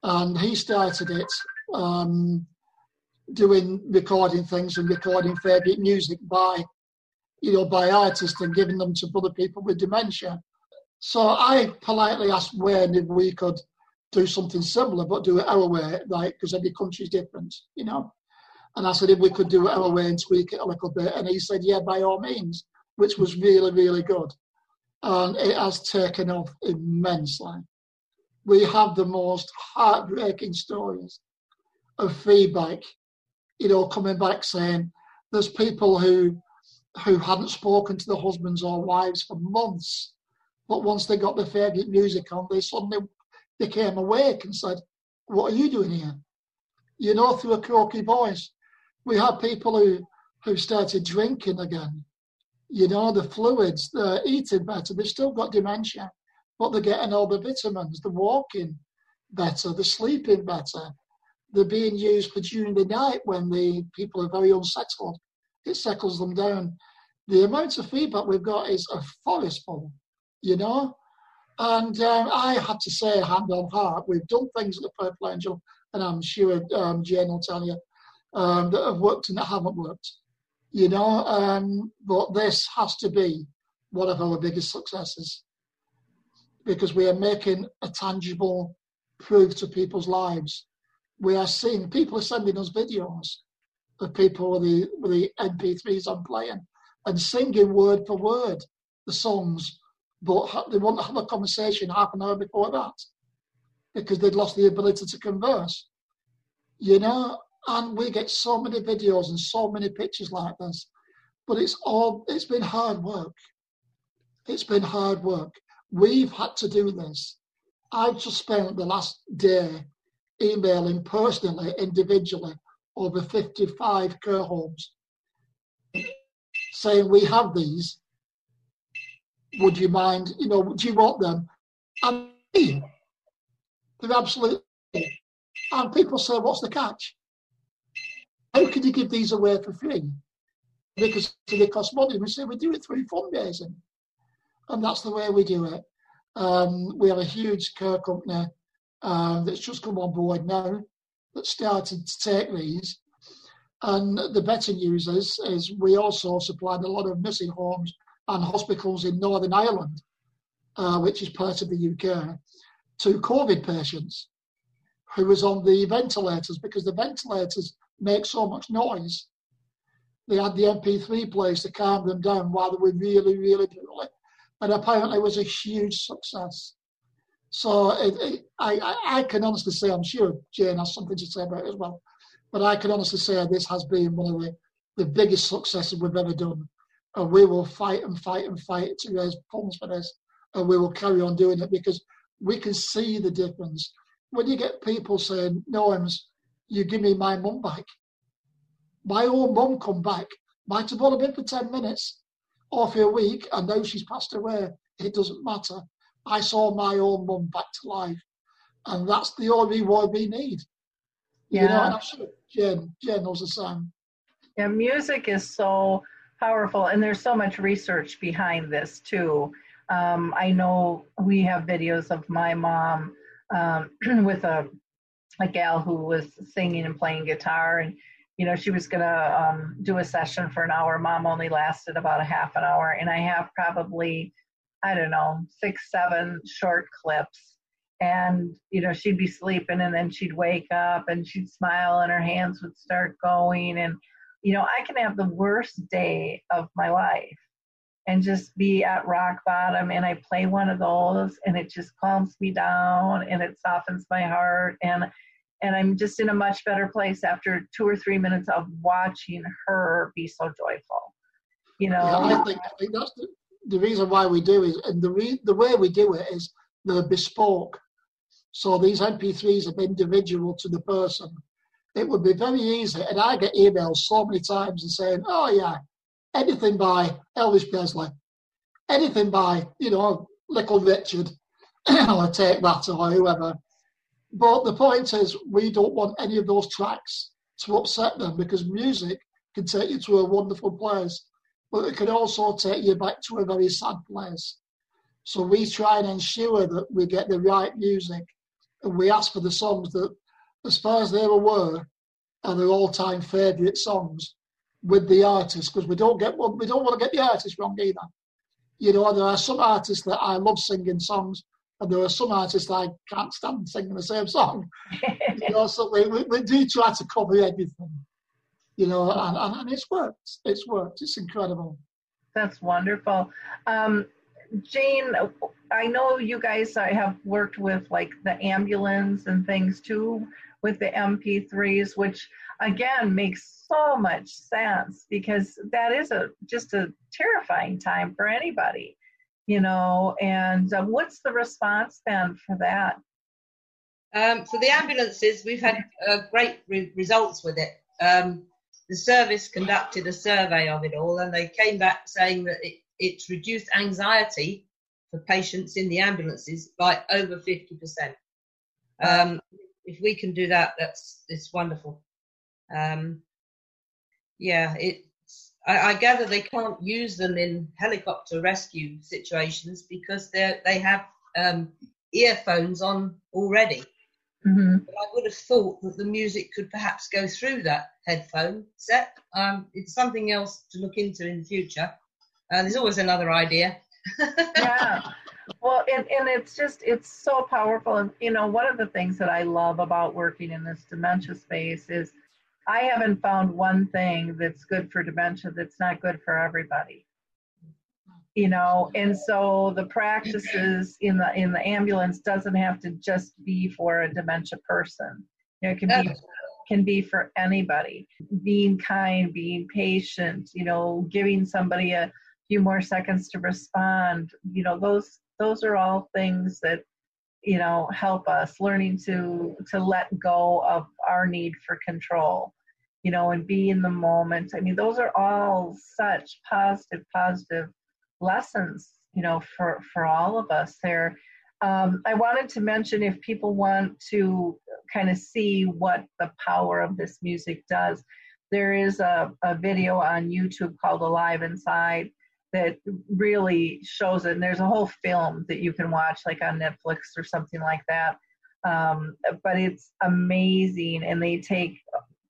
and he started it um, doing recording things and recording favourite music by, you know, by artists and giving them to other people with dementia. So I politely asked Wayne if we could do something similar, but do it our way, right? Because every country's different, you know. And I said if we could do it our way and tweak it a little bit. And he said, yeah, by all means, which was really, really good. And it has taken off immensely. We have the most heartbreaking stories of feedback, you know, coming back saying there's people who who hadn't spoken to their husbands or wives for months, but once they got their favourite music on, they suddenly became awake and said, What are you doing here? You know, through a croaky voice we have people who who started drinking again. You know, the fluids, they're eating better. They've still got dementia, but they're getting all the vitamins, they're walking better, they're sleeping better. They're being used for during the night when the people are very unsettled. It settles them down. The amount of feedback we've got is a forest full, you know. And um, I had to say, hand on heart, we've done things at the Purple Angel, and I'm sure um, Jane will tell you um, that have worked and that haven't worked. You know, um, but this has to be one of our biggest successes because we are making a tangible proof to people's lives. We are seeing people are sending us videos of people with the with the MP3s I'm playing, and singing word for word the songs, but they wouldn't have a conversation half an hour before that because they'd lost the ability to converse. You know, and we get so many videos and so many pictures like this, but it's all it's been hard work. It's been hard work. We've had to do this. I've just spent the last day emailing personally, individually, over 55 care homes saying, We have these. Would you mind? You know, do you want them? And they're absolutely. And people say, What's the catch? How can you give these away for free? Because they cost money. We say we do it through fundraising. And that's the way we do it. Um, we have a huge care company uh, that's just come on board now that started to take these. And the better news is, is we also supplied a lot of nursing homes and hospitals in Northern Ireland, uh, which is part of the UK, to COVID patients who was on the ventilators because the ventilators make so much noise. They had the MP3 players to calm them down while they were really, really poorly. And apparently it was a huge success. So it, it, I, I can honestly say, I'm sure Jane has something to say about it as well, but I can honestly say this has been one of the, the biggest successes we've ever done. And we will fight and fight and fight to raise funds for this. And we will carry on doing it because we can see the difference. When you get people saying, Norms, you give me my mum back. My own mum come back. Might have only been for 10 minutes or for a week, and now she's passed away. It doesn't matter. I saw my own mum back to life. And that's the only reward we need.
Yeah. You know, and I'm
sure Jen, Jen knows the same.
Yeah, music is so powerful, and there's so much research behind this too. Um, I know we have videos of my mom um, *clears throat* with a a gal who was singing and playing guitar, and you know she was gonna um, do a session for an hour. Mom only lasted about a half an hour, and I have probably I don't know, six, seven short clips. And, you know, she'd be sleeping and then she'd wake up and she'd smile and her hands would start going. And, you know, I can have the worst day of my life and just be at rock bottom. And I play one of those and it just calms me down and it softens my heart. And, and I'm just in a much better place after two or three minutes of watching her be so joyful. You know,
yeah, I think, I think that's the, the reason why we do is, and the re, the way we do it is they're bespoke. So these MP3s are individual to the person. It would be very easy, and I get emails so many times and saying, "Oh yeah, anything by Elvis Presley, anything by you know Little Richard, *clears throat* I'll take that or whoever." But the point is, we don't want any of those tracks to upset them because music can take you to a wonderful place but it can also take you back to a very sad place. So we try and ensure that we get the right music and we ask for the songs that, as far as they're aware, are their all-time favourite songs with the artist because we don't get we don't want to get the artist wrong either. You know, there are some artists that I love singing songs, and there are some artists I can't stand singing the same song. *laughs* you know, so we, we, we do try to cover everything you know, and, and, and it's worked. It's worked. It's incredible.
That's wonderful. Um, Jane, I know you guys have worked with like the ambulance and things too with the MP3s, which again makes so much sense because that is a just a terrifying time for anybody, you know. And uh, what's the response then for that?
Um, for the ambulances, we've had uh, great re- results with it. Um, the service conducted a survey of it all and they came back saying that it, it's reduced anxiety for patients in the ambulances by over 50%. Um, if we can do that, that's it's wonderful. Um, yeah, it. I, I, gather they can't use them in helicopter rescue situations because they they have um, earphones on already. Mm-hmm. But I would have thought that the music could perhaps go through that headphone set. Um, it's something else to look into in the future. Uh, there's always another idea. *laughs*
yeah. Well, and, and it's just, it's so powerful. And, you know, one of the things that I love about working in this dementia space is I haven't found one thing that's good for dementia that's not good for everybody. You know, and so the practices in the in the ambulance doesn't have to just be for a dementia person. You know, it can be can be for anybody. Being kind, being patient, you know, giving somebody a few more seconds to respond. You know, those those are all things that you know help us learning to to let go of our need for control you know and be in the moment. I mean those are all such positive positive lessons you know for for all of us there. Um, i wanted to mention if people want to kind of see what the power of this music does there is a, a video on youtube called alive inside that really shows it. And there's a whole film that you can watch, like on Netflix or something like that. Um, but it's amazing, and they take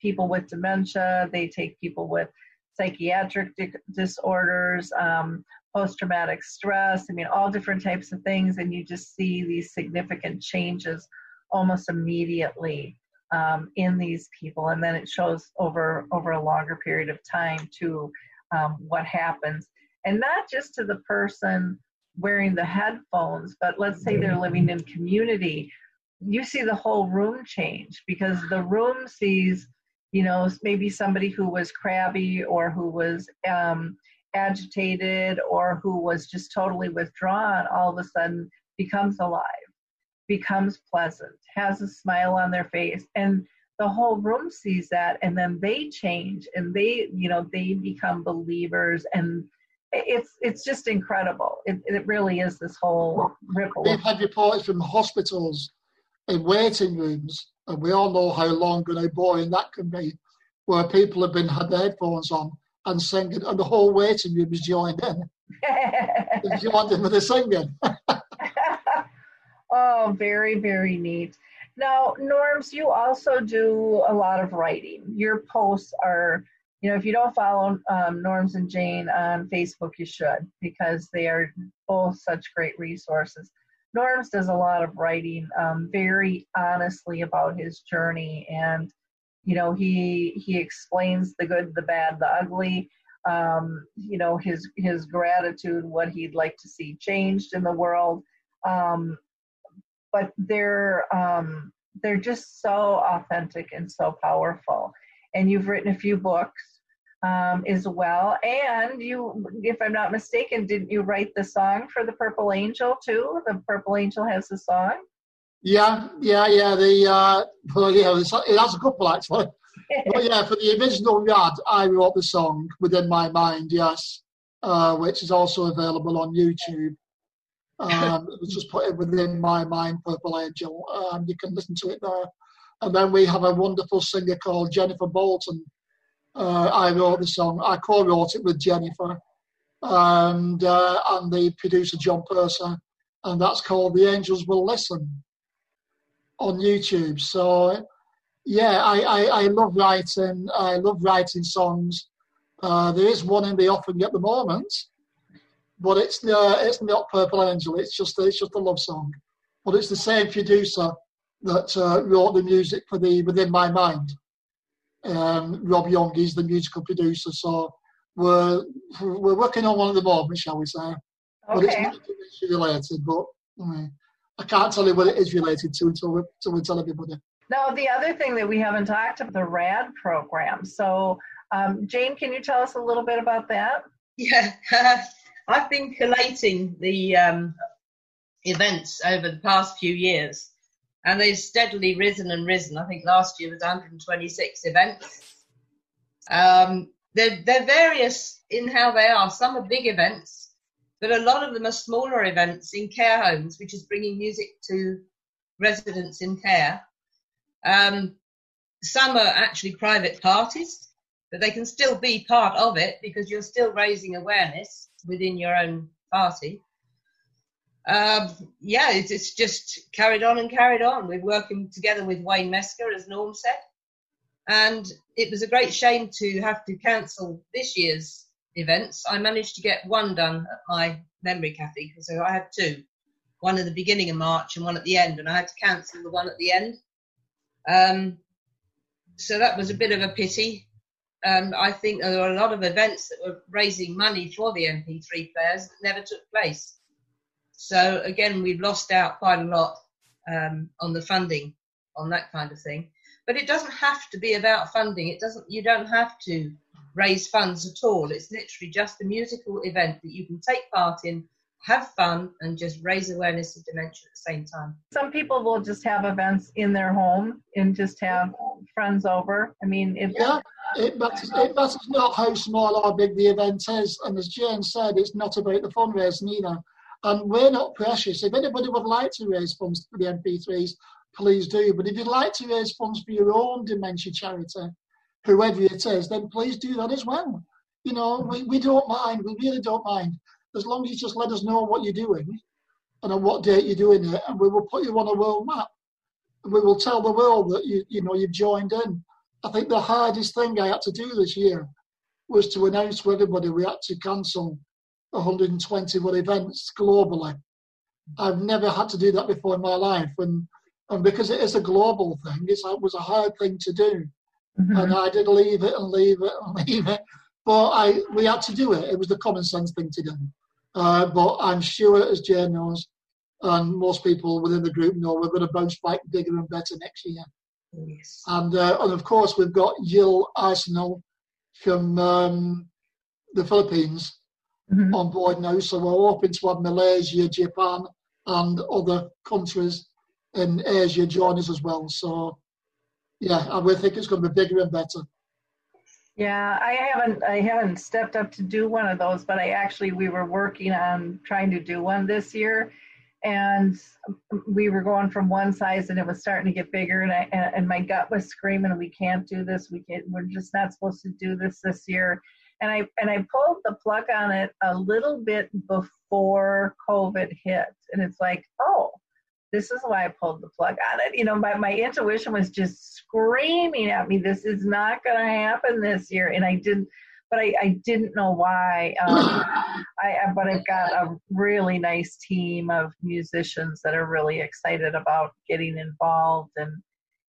people with dementia, they take people with psychiatric di- disorders, um, post traumatic stress. I mean, all different types of things, and you just see these significant changes almost immediately um, in these people, and then it shows over over a longer period of time to um, what happens and not just to the person wearing the headphones, but let's say they're living in community, you see the whole room change because the room sees, you know, maybe somebody who was crabby or who was um, agitated or who was just totally withdrawn all of a sudden becomes alive, becomes pleasant, has a smile on their face. And the whole room sees that and then they change and they, you know, they become believers and it's it's just incredible. It, it really is this whole ripple.
We've had reports from hospitals in waiting rooms, and we all know how long and how boring that can be, where people have been had their headphones on and singing, and the whole waiting room is joined in. *laughs* joined in with the singing. *laughs*
oh, very very neat. Now, Norms, you also do a lot of writing. Your posts are you know, if you don't follow um, Norms and Jane on Facebook, you should because they are both such great resources. Norms does a lot of writing um, very honestly about his journey, and you know, he he explains the good, the bad, the ugly. Um, you know, his his gratitude, what he'd like to see changed in the world. Um, but they're um, they're just so authentic and so powerful and you've written a few books um, as well. And you, if I'm not mistaken, didn't you write the song for the Purple Angel too? The Purple Angel has a song.
Yeah, yeah, yeah. The uh, well, yeah, it has a couple actually. *laughs* but yeah, for the original RAD, I wrote the song within my mind. Yes, uh, which is also available on YouTube. Um, it was just put it within my mind, Purple Angel. Um, you can listen to it there. And then we have a wonderful singer called Jennifer Bolton, uh, I wrote the song. I co-wrote it with Jennifer and uh, and the producer John Purser, and that's called "The Angels Will Listen" on YouTube. So, yeah, I, I, I love writing. I love writing songs. Uh, there is one in the offering at the moment, but it's uh, it's not Purple Angel. It's just it's just a love song, but it's the same producer that uh, wrote the music for the Within My Mind. Um, Rob Young is the musical producer, so we're we're working on one at the moment, shall we say? Okay. But it's not related, but um, I can't tell you what it is related to until we, until we tell everybody.
Now, the other thing that we haven't talked about the RAD program. So, um, Jane, can you tell us a little bit about that?
Yeah, *laughs* I've been collating the um, events over the past few years and they've steadily risen and risen. I think last year was 126 events. Um, they're, they're various in how they are. Some are big events, but a lot of them are smaller events in care homes, which is bringing music to residents in care. Um, some are actually private parties, but they can still be part of it because you're still raising awareness within your own party um, yeah, it's, it's, just carried on and carried on. We're working together with Wayne Mesker, as Norm said. And it was a great shame to have to cancel this year's events. I managed to get one done at my memory cafe, so I had two one at the beginning of March and one at the end, and I had to cancel the one at the end. Um, so that was a bit of a pity. Um, I think there were a lot of events that were raising money for the MP3 players that never took place. So again, we've lost out quite a lot um, on the funding on that kind of thing. But it doesn't have to be about funding. It doesn't. You don't have to raise funds at all. It's literally just a musical event that you can take part in, have fun, and just raise awareness of dementia at the same time.
Some people will just have events in their home and just have friends over. I mean, if
Yeah, it matters, it matters not how small or big the event is. And as Jane said, it's not about the fundraising either. And we're not precious. If anybody would like to raise funds for the MP3s, please do. But if you'd like to raise funds for your own dementia charity, whoever it is, then please do that as well. You know, we, we don't mind. We really don't mind. As long as you just let us know what you're doing and on what date you're doing it, and we will put you on a world map. And we will tell the world that you you know you've joined in. I think the hardest thing I had to do this year was to announce to everybody we had to cancel 121 events globally. I've never had to do that before in my life, and and because it is a global thing, it's, it was a hard thing to do,
Mhm.
and I did leave it and leave it and *laughs* leave it, but I we had to do it. It was the common sense thing to do. Uh, but I'm sure, as Jane knows, and most people within the group know, we're going to bounce back bigger and better next year.
Yes.
And uh, and of course we've got Jill Arsenal from um, the Philippines
Mhm.
on board now. So we're hoping to have Malaysia, Japan, and other countries in Asia join us as well. So yeah, and we think it's going to be bigger and better.
Yeah, I haven't I haven't stepped up to do one of those, but I actually we were working on trying to do one this year, and we were going from one size and it was starting to get bigger, and I and, and my gut was screaming, we can't do this, we can't, we're just not supposed to do this this year, and I and I pulled the plug on it a little bit before COVID hit, and it's like, oh, this is why I pulled the plug on it. You know, my, my intuition was just screaming at me, this is not going to happen this year. And I didn't, but I, I didn't know why. Um, I, but I've got a really nice team of musicians that are really excited about getting involved and,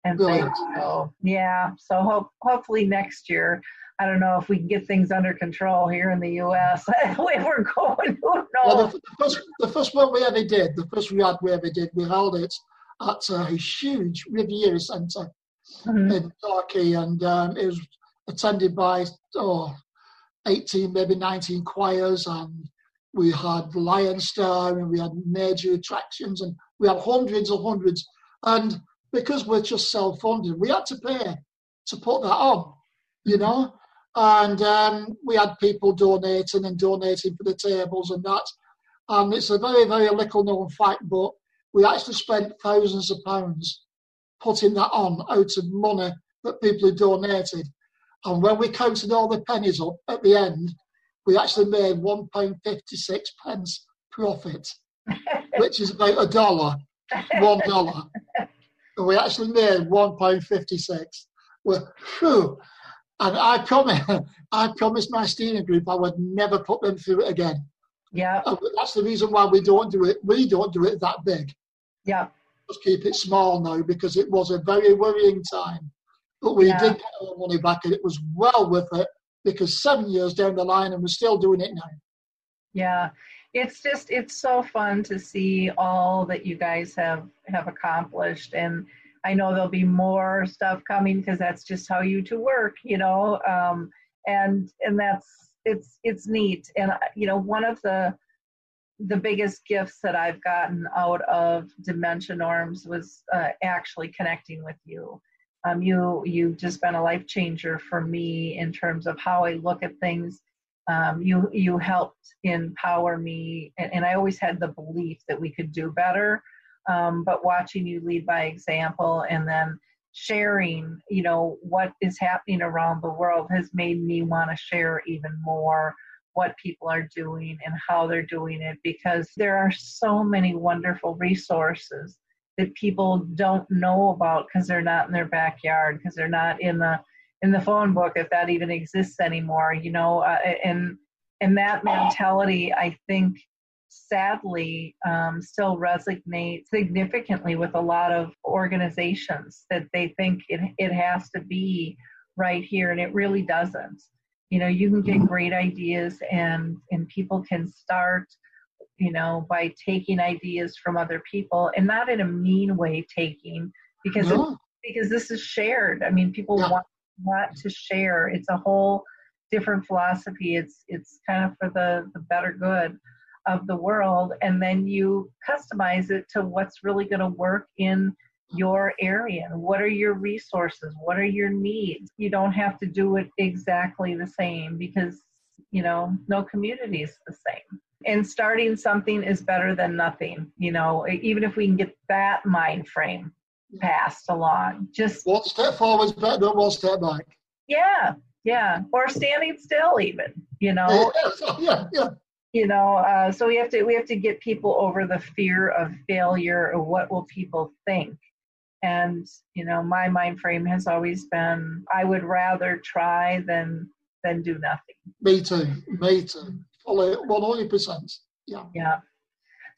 and
Good.
things. So yeah, so hope, hopefully next year, I don't know if we can get things under control here in the U.S. Where *laughs* we're going, who knows?
Well, the, first the first one we ever did, the first RAD we ever did, we held it at a huge Riviera Centre
Mhm.
in Torquay, and um, it was attended by oh, 18, maybe 19 choirs, and we had Lion Star, and we had major attractions, and we had hundreds and hundreds. And because we're just self-funded, we had to pay to put that on, you know. And um, we had people donating and donating for the tables and that. And it's a very, very little known fact, but we actually spent thousands of pounds putting that on out of money that people had donated. And when we counted all the pennies up at the end, we actually made £1.56 pence profit, *laughs* which is about a dollar, one dollar. *laughs* And we actually made £1.56. Well, phew. And I promise, *laughs* I promised my steering group I would never put them through it again.
Yeah,
And that's the reason why we don't do it. We don't do it that big.
yeah.
Just keep it small now because it was a very worrying time. But we
Yeah.
did get our money back and it was well worth it because seven years down the line and we're still doing it now.
Yeah, it's just it's so fun to see all that you guys have have accomplished, and I know there'll be more stuff coming because that's just how you two work, you know. Um, and and that's it's it's neat, and you know one of the the biggest gifts that I've gotten out of dementia norms was uh, actually connecting with you. Um, you you've just been a life changer for me in terms of how I look at things um, you you helped empower me and, and i always had the belief that we could do better um, but watching you lead by example and then sharing you know what is happening around the world has made me want to share even more what people are doing and how they're doing it because there are so many wonderful resources that people don't know about because they're not in their backyard because they're not in the in the phone book if that even exists anymore you know uh, and and that mentality i think sadly um, still resonate significantly with a lot of organizations that they think it, it has to be right here, and it really doesn't. You know, you can get great ideas, and and people can start, you know, by taking ideas from other people, and not in a mean way taking, because no. because this is shared. I mean, people yeah. want want to share. It's a whole different philosophy. It's it's kind of for the the better good of the world, and then you customize it to what's really going to work in your area. And what are your resources? What are your needs? You don't have to do it exactly the same because you know no community is the same. And starting something is better than nothing you know even if we can get that mind frame passed along. Just
one step forward is better than one step back.
Yeah yeah. Or standing still even you know?
Yeah, yeah yeah
you know uh, so we have to we have to get people over the fear of failure or what will people think. And you know my mind frame has always been i would rather try than than do nothing.
Me too me too. Fully 100% yeah.
Yeah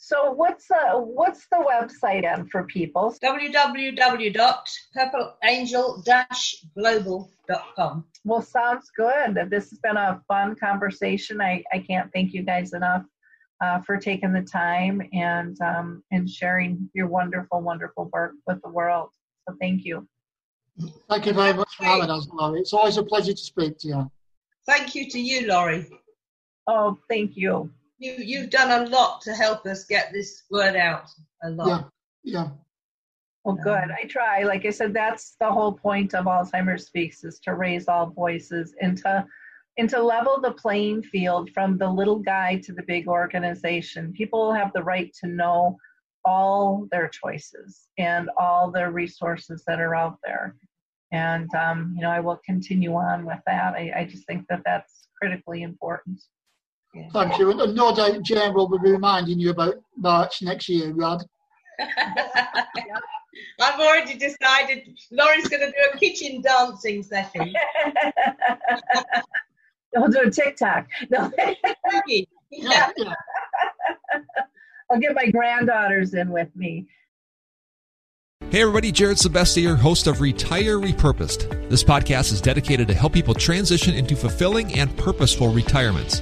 so what's uh, what's the website and for people
www.purpleangel-global.com
well sounds good this has been a fun conversation i i can't thank you guys enough uh, for taking the time and um, and sharing your wonderful, wonderful work with the world. So thank you.
Thank you very much for having us, Lori. It's always a pleasure to speak to you.
Thank you to you, Lori.
Oh, thank you.
You you've done a lot to help us get this word out. A lot.
Yeah. Yeah.
Well, good. I try. Like I said, that's the whole point of Alzheimer's Speaks is to raise all voices and to and to level the playing field from the little guy to the big organization. People have the right to know all their choices and all the resources that are out there. And, um, you know, I will continue on with that. I, I just think that that's critically important.
Yeah. Thank you. And no doubt Jane will be reminding you about March next year, RAD. *laughs*
I've already decided Lori's going to do a kitchen dancing session. *laughs*
I'll do a TikTok. No. *laughs* yeah. I'll get my granddaughters in with me.
Hey everybody, Jared Sebestier, host of Retire Repurposed. This podcast is dedicated to help people transition into fulfilling and purposeful retirements.